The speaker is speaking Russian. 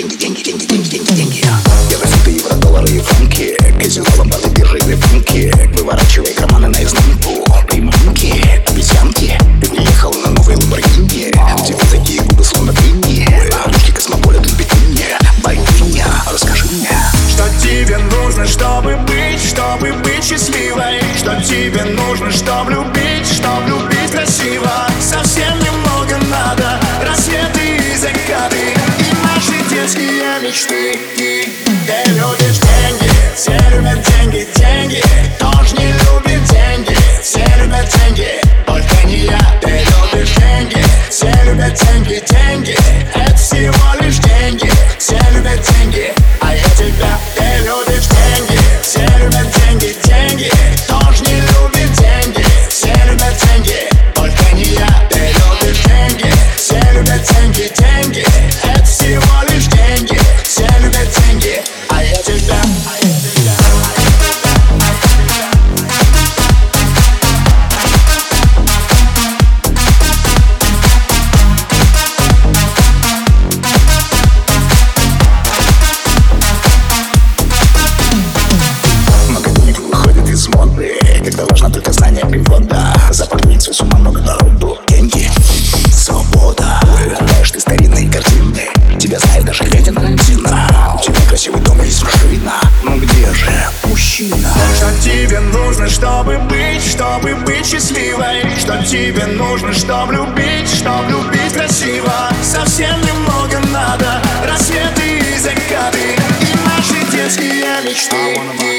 деньги, деньги, деньги, деньги, деньги, деньги. Евроситы, евро, и франки Казино, ломбарды, биржи и функи. Выворачивай карманы наизнанку Приманки, обезьянки. Ты на новый Ламборгини. Тебе такие губы словно дыни Ручки космополит в бикини Богиня, расскажи мне. Что тебе нужно, чтобы быть, чтобы быть счастливой? Что тебе нужно, чтобы любить, чтобы любить красиво мечты И ты любишь деньги, все любят деньги, Когда важно только знание перевода За портницу с ума много народу. Деньги, свобода. Знаешь ты старинные картины Тебя знает даже Катя Тарантино У тебя красивый дом и есть машина Ну где же мужчина? Что тебе нужно, чтобы быть, чтобы быть счастливой? Что тебе нужно, чтобы любить, чтобы любить красиво? Совсем немного надо, рассветы и закаты. И наши детские мечты